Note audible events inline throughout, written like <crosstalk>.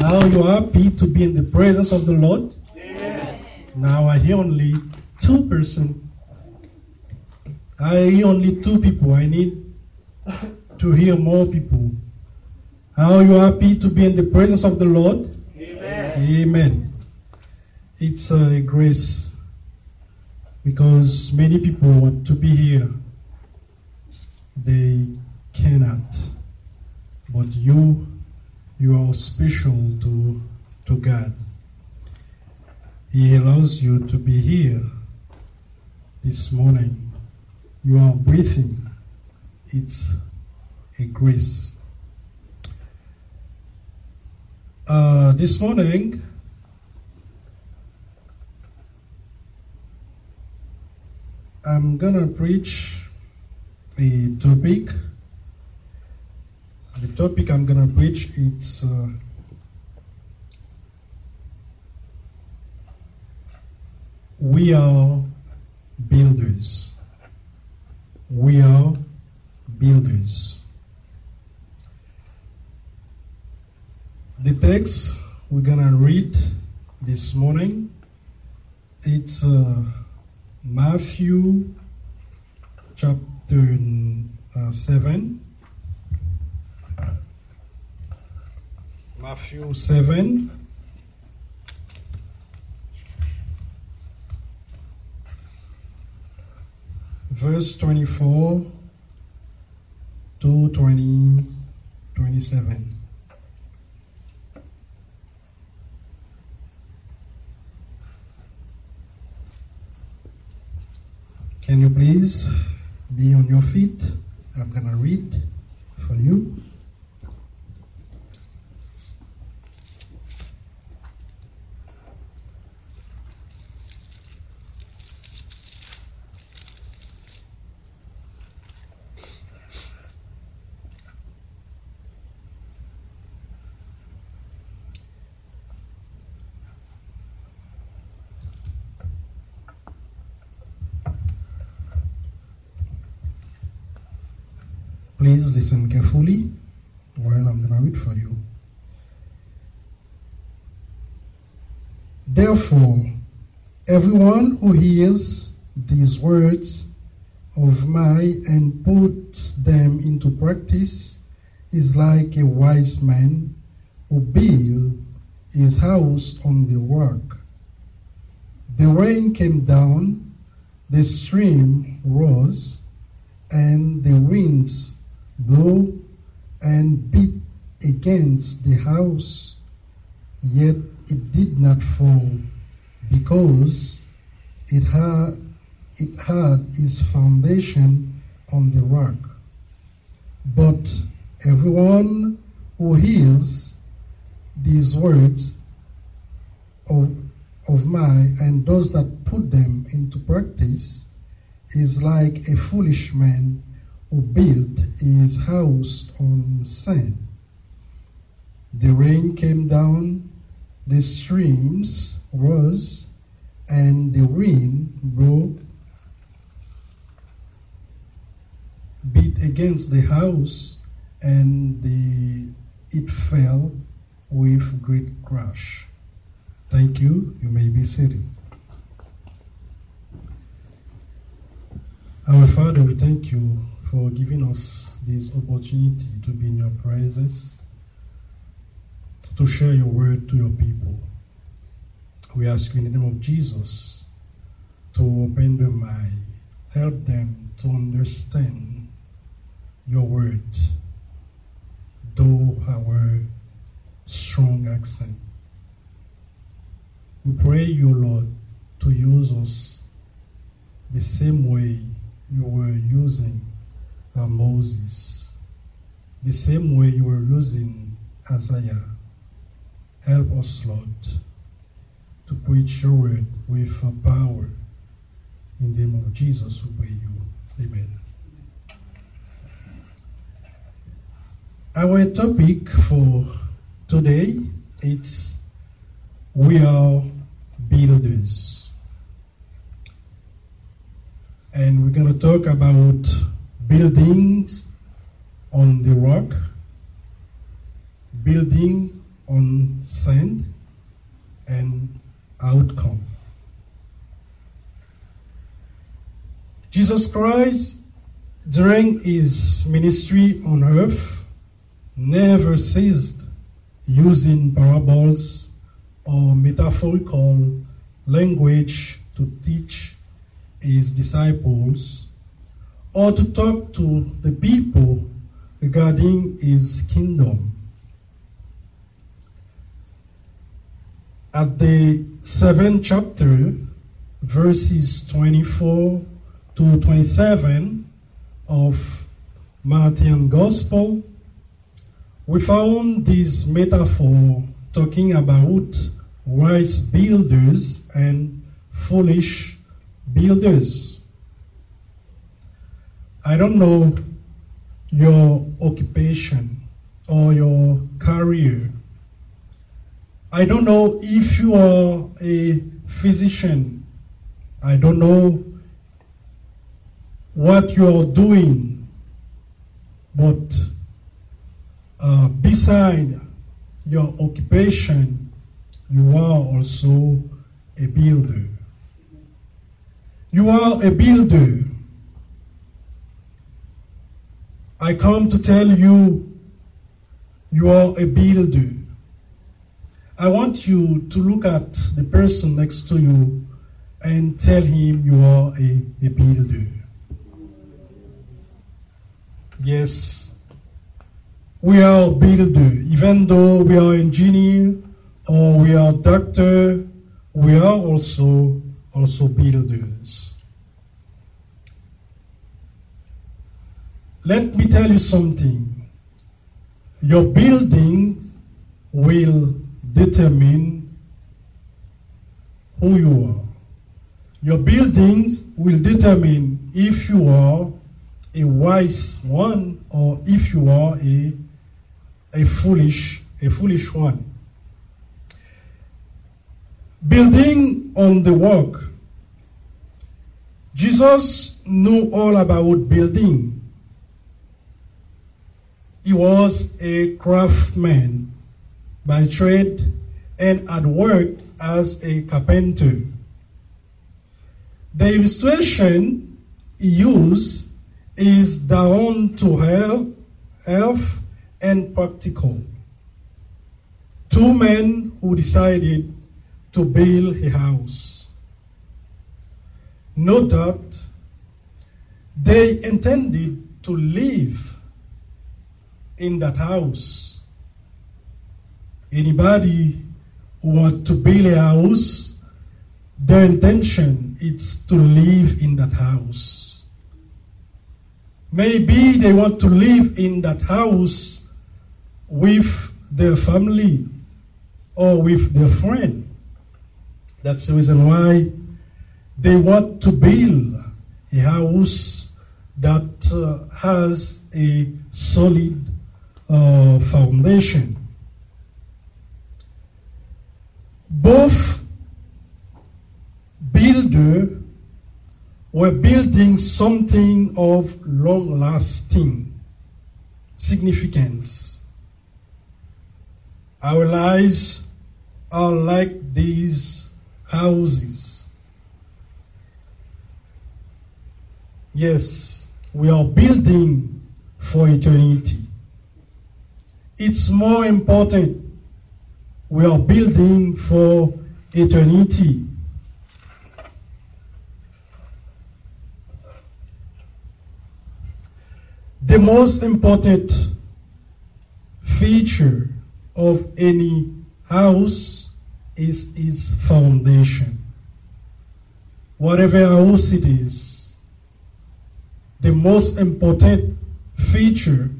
Now you are happy to be in the presence of the Lord. Now I hear only two person. I hear only two people. I need to hear more people. How are you happy to be in the presence of the Lord? Amen. Amen. It's a grace because many people want to be here. They cannot. But you, you are special to, to God. He allows you to be here this morning. You are breathing. It's a grace. Uh, this morning, I'm gonna preach a topic. The topic I'm gonna preach it's uh, we are builders. We are builders. The text we're gonna read this morning it's uh, Matthew chapter uh, 7. Matthew 7. Verse 24 to 20, 27. Can you please be on your feet? I'm going to read for you. Please listen carefully while I'm going to read for you. Therefore, everyone who hears these words of mine and puts them into practice is like a wise man who built his house on the rock. The rain came down, the stream rose, and the winds blew and beat against the house, yet it did not fall, because it had, it had its foundation on the rock. But everyone who hears these words of, of mine and does not put them into practice is like a foolish man who built his house on sand. The rain came down, the streams rose, and the wind blew, beat against the house, and the, it fell with great crash. Thank you. You may be seated. Our Father, we thank you for giving us this opportunity to be in your presence, to share your word to your people. We ask you in the name of Jesus to open their mind, help them to understand your word, though our strong accent. We pray you, Lord, to use us the same way you were using uh, Moses, the same way you were using Isaiah. Help us, Lord, to preach your word with power. In the name of Jesus, we pray you. Amen. Our topic for today is we are builders. And we're going to talk about buildings on the rock, building on sand, and outcome. Jesus Christ, during his ministry on earth, never ceased using parables or metaphorical language to teach his disciples or to talk to the people regarding his kingdom. At the seventh chapter, verses 24 to 27 of Matthew Gospel, we found this metaphor talking about wise builders and foolish builders. I don't know your occupation or your career. I don't know if you are a physician. I don't know what you're doing. But uh, beside your occupation, you are also a builder. You are a builder. I come to tell you, you are a builder. I want you to look at the person next to you and tell him you are a, a builder. Yes, we are builder. Even though we are engineer or we are doctor, we are also also builders. Let me tell you something. Your building will determine who you are. Your buildings will determine if you are a wise one or if you are a, a foolish a foolish one. Building on the work. Jesus knew all about building. He was a craftsman by trade and had worked as a carpenter. The illustration he used is down to health, health and practical. Two men who decided to build a house. No doubt they intended to live in that house. Anybody who want to build a house, their intention is to live in that house. Maybe they want to live in that house with their family or with their friend. That's the reason why they want to build a house that uh, has a solid uh, foundation. Both builder were building something of long lasting significance. Our lives are like these houses. Yes, we are building for eternity. It's more important. We are building for eternity. The most important feature of any house is its foundation. Whatever house it is, the most important feature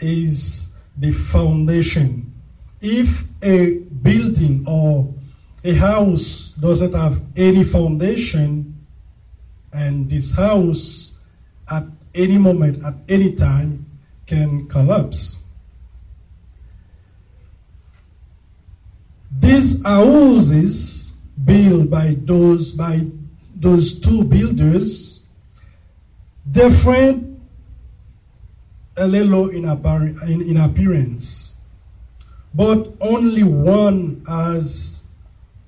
is the foundation. If a building or a house doesn't have any foundation, and this house at any moment, at any time, can collapse. These houses built by those by those two builders different a little in, in, in appearance. but only one has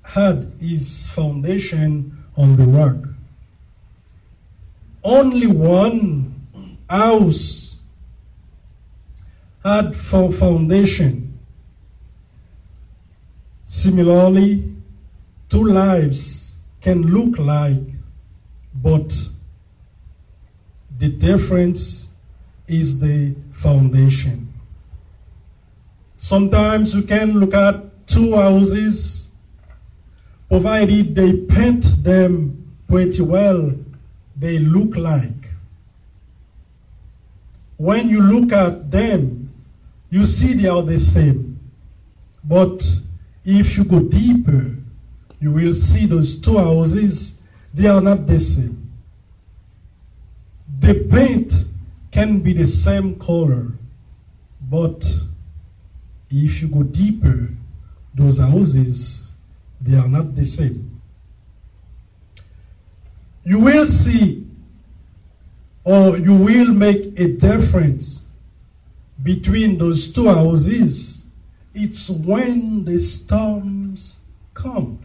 had his foundation on the rock. Only one house had for foundation. Similarly, two lives can look like, but the difference is the foundation. Sometimes you can look at two houses, provided they paint them pretty well, they look like. When you look at them, you see they are the same. But if you go deeper, you will see those two houses, they are not the same. The paint can be the same color, but if you go deeper, those houses, they are not the same. You will see or you will make a difference between those two houses. It's when the storms come.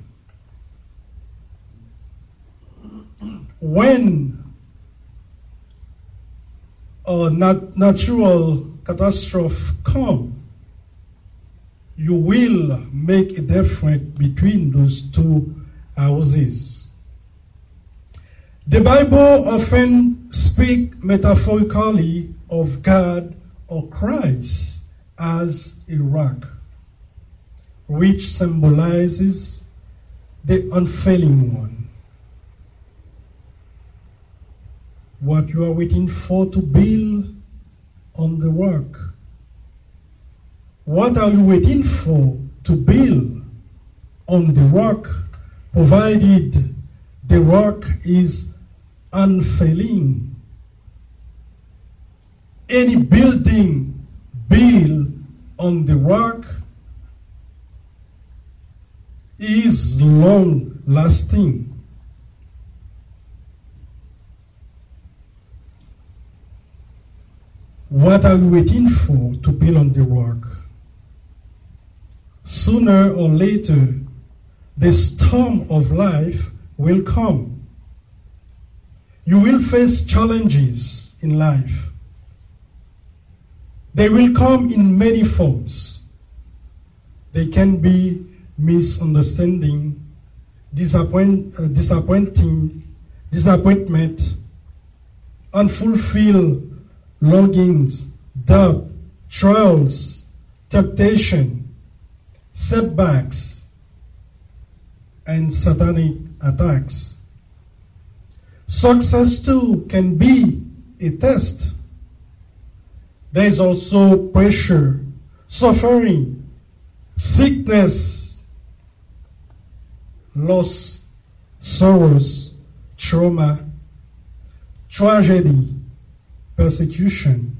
When a nat- natural catastrophe come, you will make a difference between those two houses. The Bible often speak metaphorically of God or Christ as a rock, which symbolizes the unfailing one. What you are waiting for to build on the rock. What are you waiting for to build on the rock, provided the rock is unfailing? Any building built on the rock is long lasting. What are you waiting for to build on the rock? Sooner or later, the storm of life will come. You will face challenges in life. They will come in many forms. They can be misunderstanding, disappoint, uh, disappointing, disappointment, unfulfilled longings, doubt, trials, temptation, setbacks, and satanic attacks. Success too can be a test. There is also pressure, suffering, sickness, loss, sorrows, trauma, tragedy, persecution.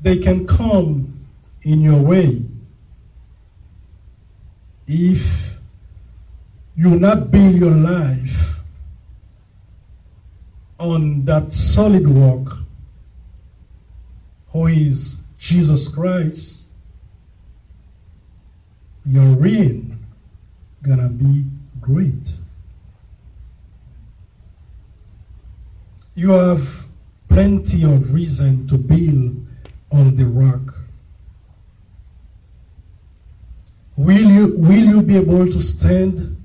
They can come in your way if you not build your life on that solid rock who is Jesus Christ, your reign gonna be great. You have plenty of reason to build on the rock. Will you, will you be able to stand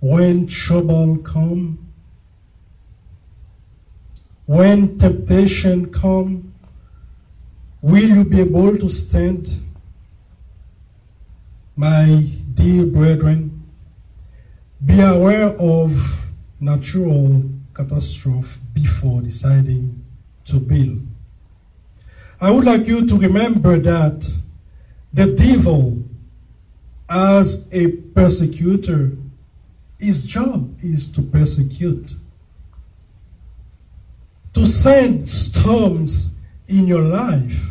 when trouble come? When temptation come? Will you be able to stand? My dear brethren, be aware of natural catastrophe before deciding to build. I would like you to remember that the devil, as a persecutor, his job is to persecute, to send storms in your life.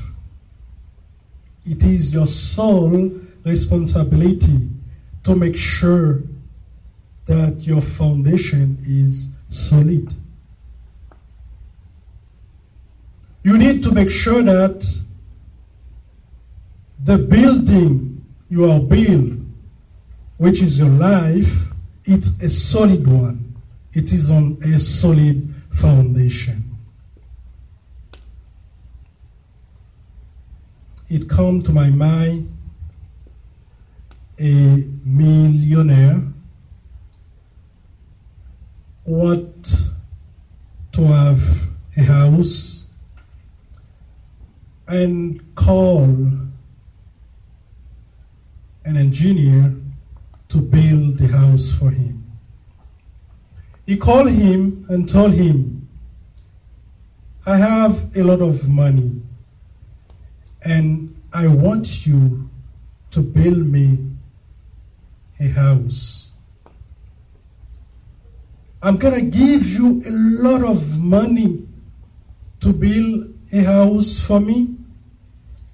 It is your sole responsibility to make sure that your foundation is solid. You need to make sure that the building you are building, which is your life, it's a solid one. It is on a solid foundation. It come to my mind a millionaire what to have a house and call an engineer to build the house for him. He called him and told him, I have a lot of money and I want you to build me a house. I'm going to give you a lot of money to build a house for me,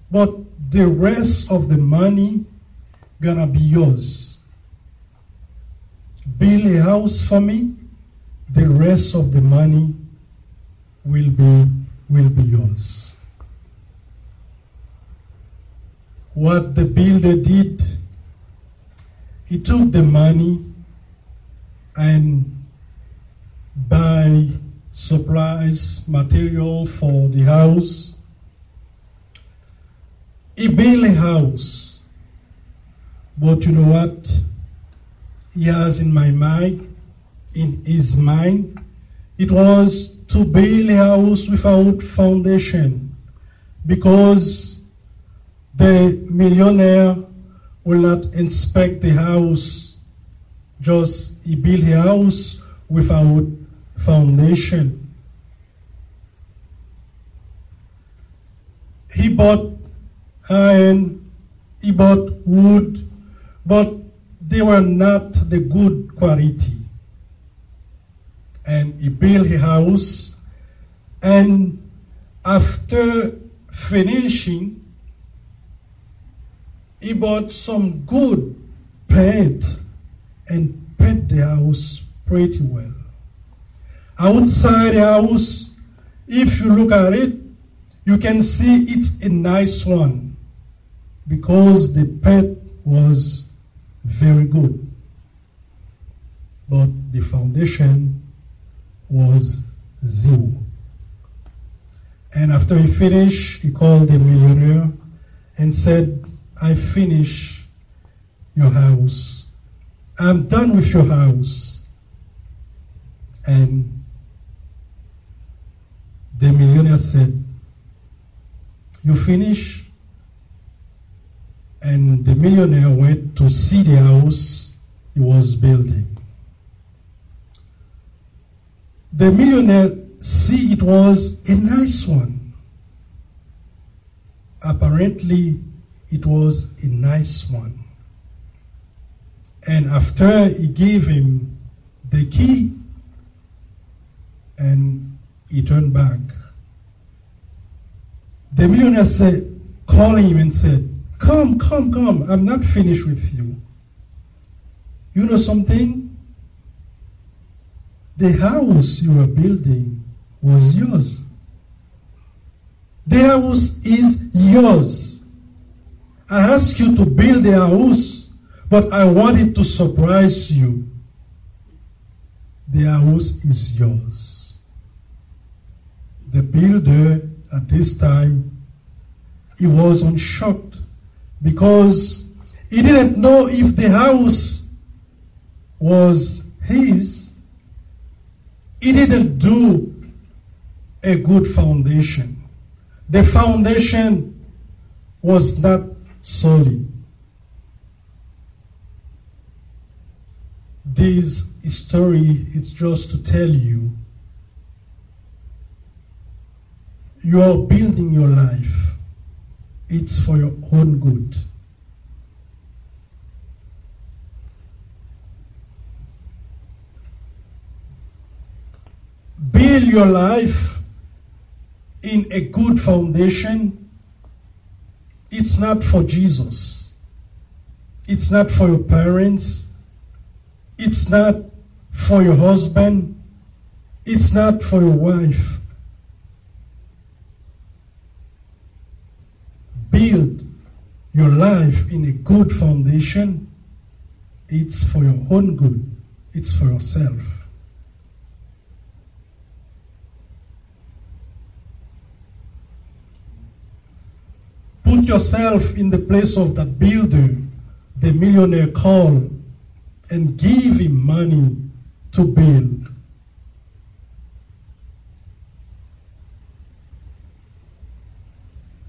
but the rest of the money gonna be yours. Build a house for me, the rest of the money will be will be yours. What the builder did, he took the money and buy supplies, material for the house. He built a house. But you know what? He has in my mind, in his mind, it was to build a house without foundation because the millionaire will not inspect the house. Just he built a house without foundation. He bought iron, he bought wood, but they were not the good quality. And he built a house, and after finishing, he bought some good paint and paint the house pretty well. Outside the house, if you look at it, you can see it's a nice one because the paint was very good. But the foundation was zero. And after he finished, he called the millionaire and said, I finish your house. I'm done with your house. And the millionaire said, You finish? And the millionaire went to see the house he was building. The millionaire see it was a nice one. Apparently, it was a nice one. And after he gave him the key, and he turned back. The millionaire said, calling him and said, Come, come, come, I'm not finished with you. You know something? The house you are building was yours. The house is yours. I asked you to build the house, but I wanted to surprise you. The house is yours. The builder at this time, he was unshocked because he didn't know if the house was his. He didn't do a good foundation. The foundation was not solid. This story is just to tell you you are building your life, it's for your own good. Build your life in a good foundation. It's not for Jesus. It's not for your parents. It's not for your husband. It's not for your wife. Build your life in a good foundation, it's for your own good, it's for yourself. Put yourself in the place of that builder, the millionaire call, and give him money to build.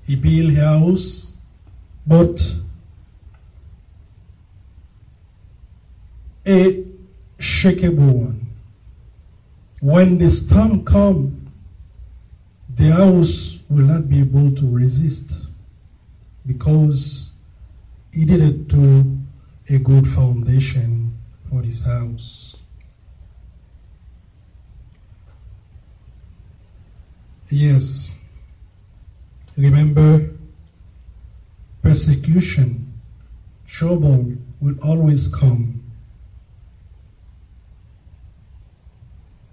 He built house, but a shakeable one. When the storm come, the house will not be able to resist because he did it to a good foundation for his house. Yes, remember persecution, trouble will always come.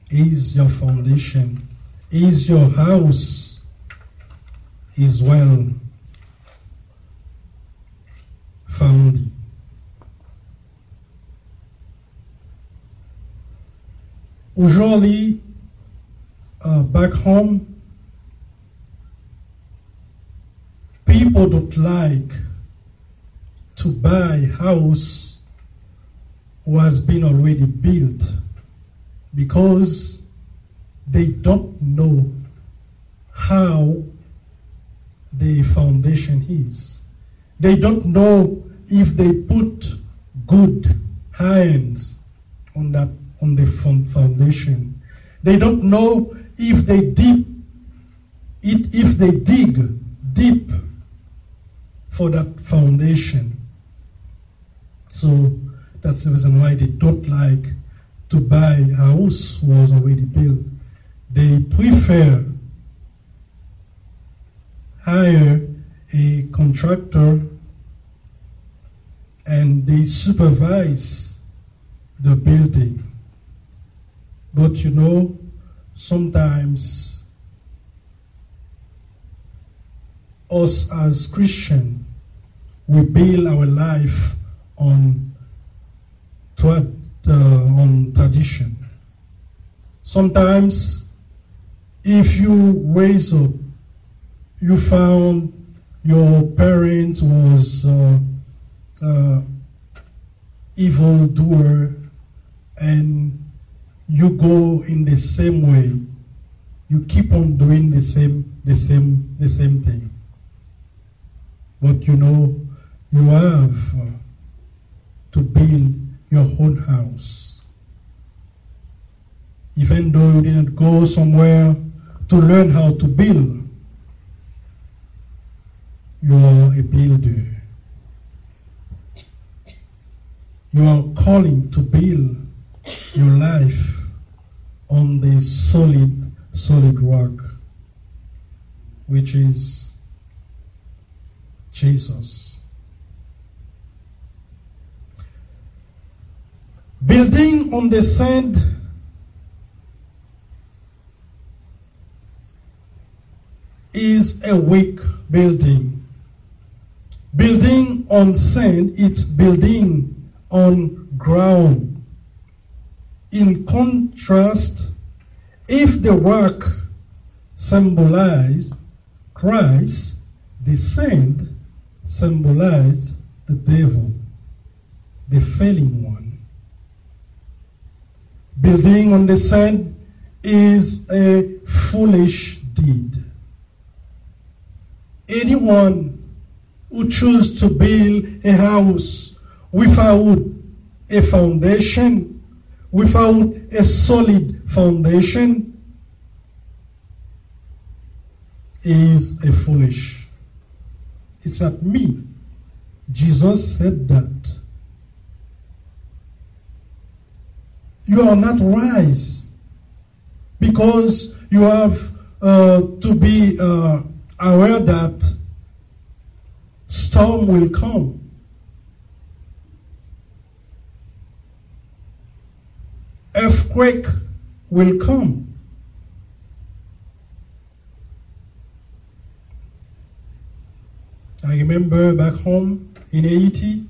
Is your foundation, is your house, is well found. Aujourd'hui, uh, back home, people don't like to buy house who has been already built because they don't know how the foundation is. They don't know if they put good hands on that on the foundation. They don't know if they deep it if they dig deep for that foundation. So that's the reason why they don't like to buy a house was already built. They prefer hire a contractor and they supervise the building. But you know, sometimes us as Christian, we build our life on tra- uh, on tradition. Sometimes, if you raise up, you found your parents was uh, uh, evil doer, and you go in the same way. You keep on doing the same, the same, the same thing. But you know, you have uh, to build your own house. Even though you didn't go somewhere to learn how to build, you are a builder. You are calling to build your life on the solid, solid rock, which is Jesus. Building on the sand is a weak building. Building on sand, it's building on ground. In contrast, if the rock symbolized Christ, the sand symbolized the devil, the failing one. Building on the sand is a foolish deed. Anyone who chooses to build a house without a foundation, without a solid foundation, is a foolish. It's not me. Jesus said that. You are not wise because you have uh, to be uh, aware that storm will come. Earthquake will come. I remember back home in Haiti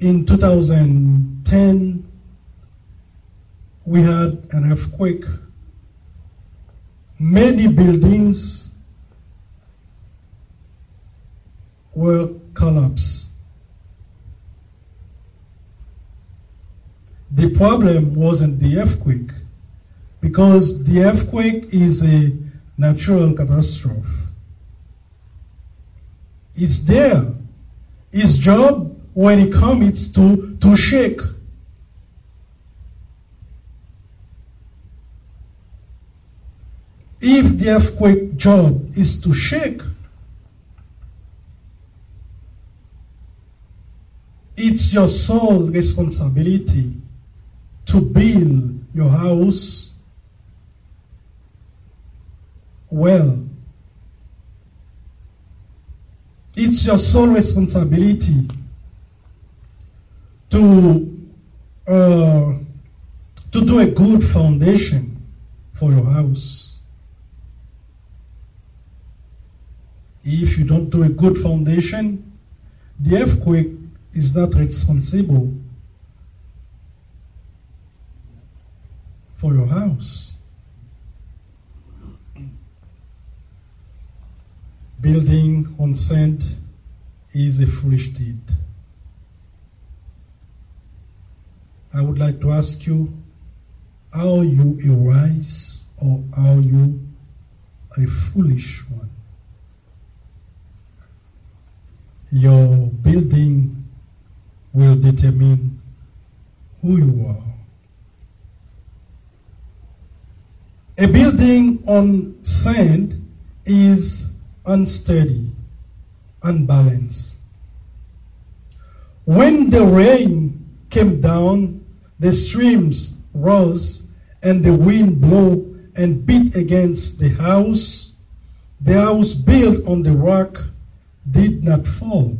in 2010 we had an earthquake. Many buildings were collapsed. The problem wasn't the earthquake, because the earthquake is a natural catastrophe. It's there. Its job when it comes to, to shake. If the earthquake job is to shake, it's your sole responsibility to build your house well. It's your sole responsibility to uh, to do a good foundation for your house. If you don't do a good foundation, the earthquake is not responsible for your house. Building on sand is a foolish deed. I would like to ask you, are you a wise or are you a foolish one? Your building will determine who you are. A building on sand is unsteady, unbalanced. When the rain came down, the streams rose, and the wind blew and beat against the house. The house built on the rock did not fall,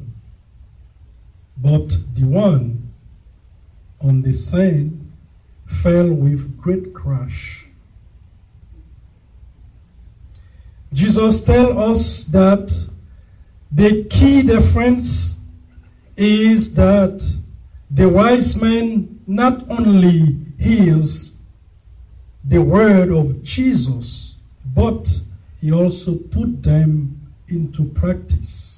but the one on the sand fell with great crash. Jesus tells us that the key difference is that the wise man not only hears the word of Jesus, but he also put them into practice.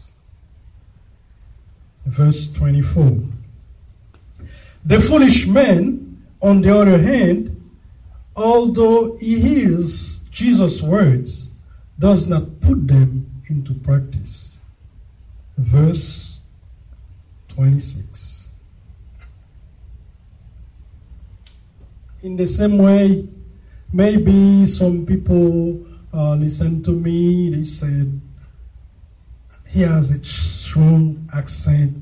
Verse 24. The foolish man, on the other hand, although he hears Jesus' words, does not put them into practice. Verse 26. In the same way, maybe some people uh, listen to me, they said, he has a strong accent,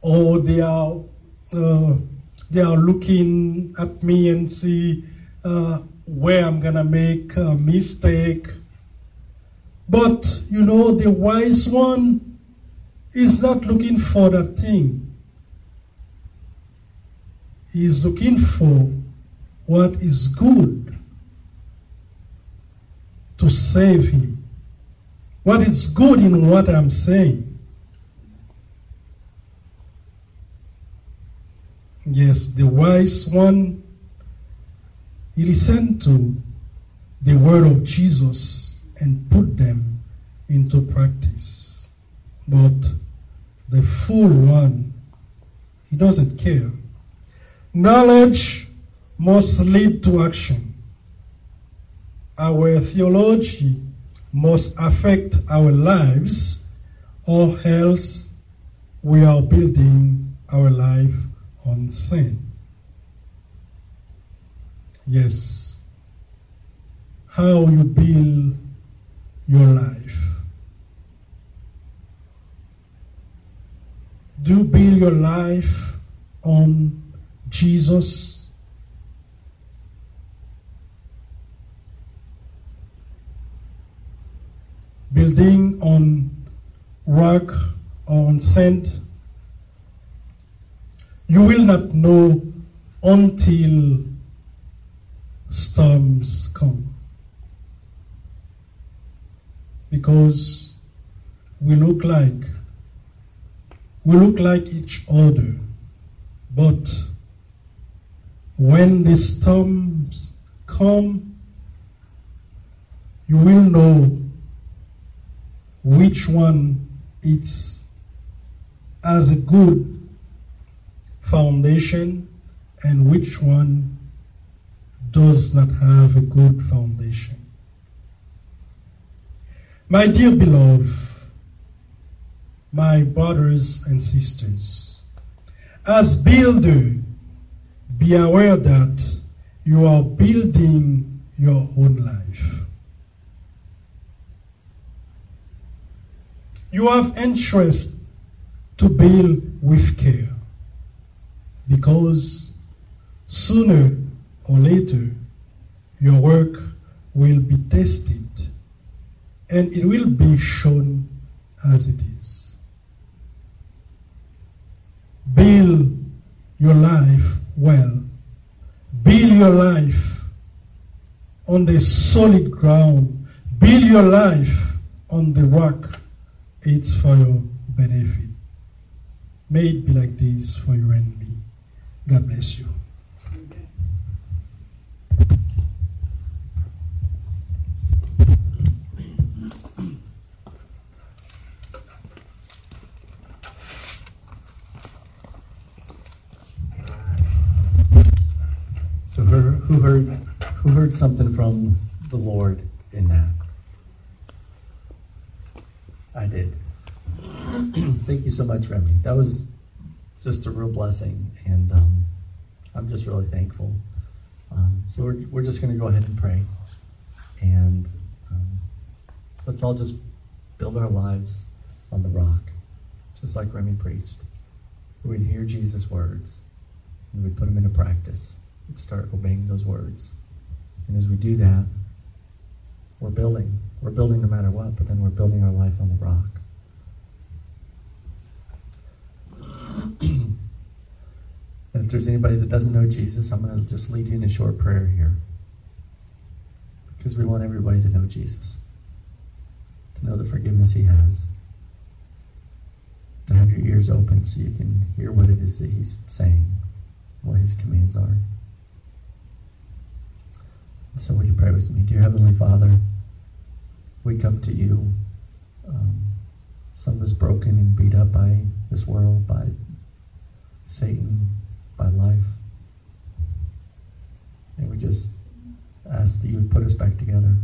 or they are, uh, they are looking at me and see uh, where I'm gonna make a mistake. But you know, the wise one is not looking for that thing. He is looking for what is good to save him. What is good in what I'm saying. Yes, the wise one, he listened to the word of Jesus and put them into practice. But the fool one, he doesn't care. Knowledge must lead to action. Our theology must affect our lives, or else we are building our life on sin. Yes. How you build your life. Do you build your life on Jesus? Building on rock or on sand? You will not know until storms come. because we look like we look like each other, but when the storms come, you will know which one it's as a good foundation and which one does not have a good foundation. My dear beloved, my brothers and sisters, as builder, be aware that you are building your own life. You have interest to build with care because sooner or later your work will be tested and it will be shown as it is. Build your life well. Build your life on the solid ground. Build your life on the rock. It's for your benefit. May it be like this for you and me. God bless you. So who, heard who heard something from the Lord in that? Did. <clears throat> Thank you so much, Remy. That was just a real blessing, and um, I'm just really thankful. Um, so we're, we're just going to go ahead and pray, and um, let's all just build our lives on the rock, just like Remy preached. So we'd hear Jesus' words, and we'd put them into practice and start obeying those words. And as we do that, we're building. We're building no matter what, but then we're building our life on the rock. <clears throat> and if there's anybody that doesn't know Jesus, I'm going to just lead you in a short prayer here. Because we want everybody to know Jesus, to know the forgiveness he has, to have your ears open so you can hear what it is that he's saying, what his commands are. So, would you pray with me? Dear Heavenly Father, we come to you. Um, some of us broken and beat up by this world, by Satan, by life. And we just ask that you would put us back together.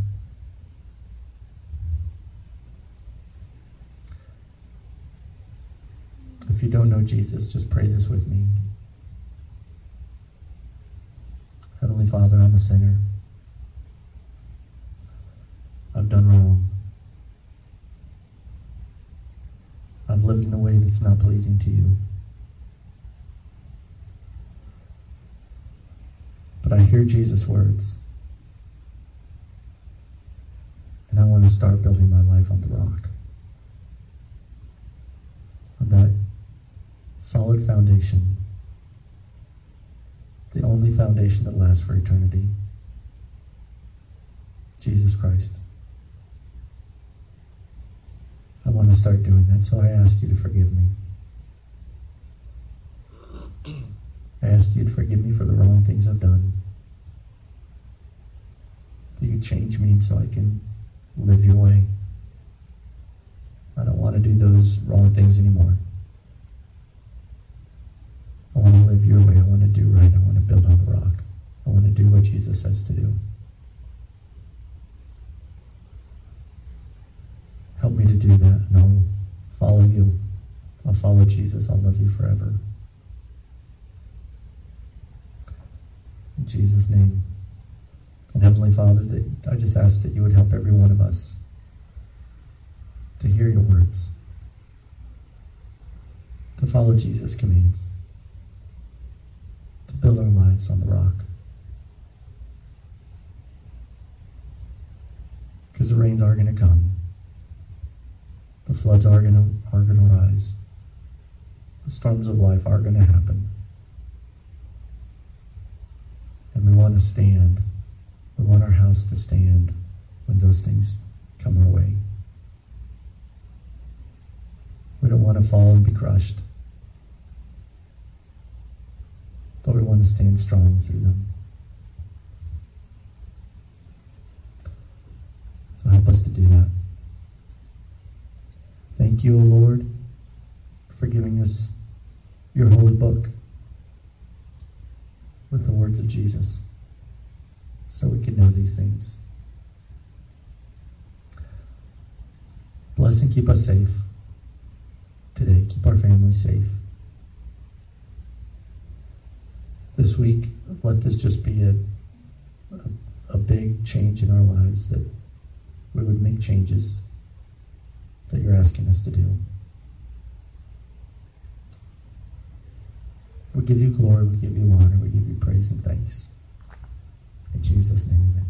If you don't know Jesus, just pray this with me. Heavenly Father, I'm a sinner. I've done wrong. I've lived in a way that's not pleasing to you. But I hear Jesus' words. And I want to start building my life on the rock. On that solid foundation. The only foundation that lasts for eternity. Jesus Christ. I want to start doing that, so I ask you to forgive me. I ask you to forgive me for the wrong things I've done. That you change me so I can live your way. I don't want to do those wrong things anymore. I want to live your way. I want to do right. I want to build on the rock. I want to do what Jesus says to do. Help me to do that, and I'll follow you. I'll follow Jesus. I'll love you forever. In Jesus' name. And Heavenly Father, I just ask that you would help every one of us to hear your words, to follow Jesus' commands, to build our lives on the rock. Because the rains are going to come. The floods are going are to rise. The storms of life are going to happen. And we want to stand. We want our house to stand when those things come our way. We don't want to fall and be crushed. But we want to stand strong through them. So help us to do that. Thank you, O Lord, for giving us your holy book with the words of Jesus so we can know these things. Bless and keep us safe today. Keep our families safe. This week, let this just be a, a, a big change in our lives that we would make changes that you're asking us to do. We give you glory, we give you honor, we give you praise and thanks. In Jesus' name, amen.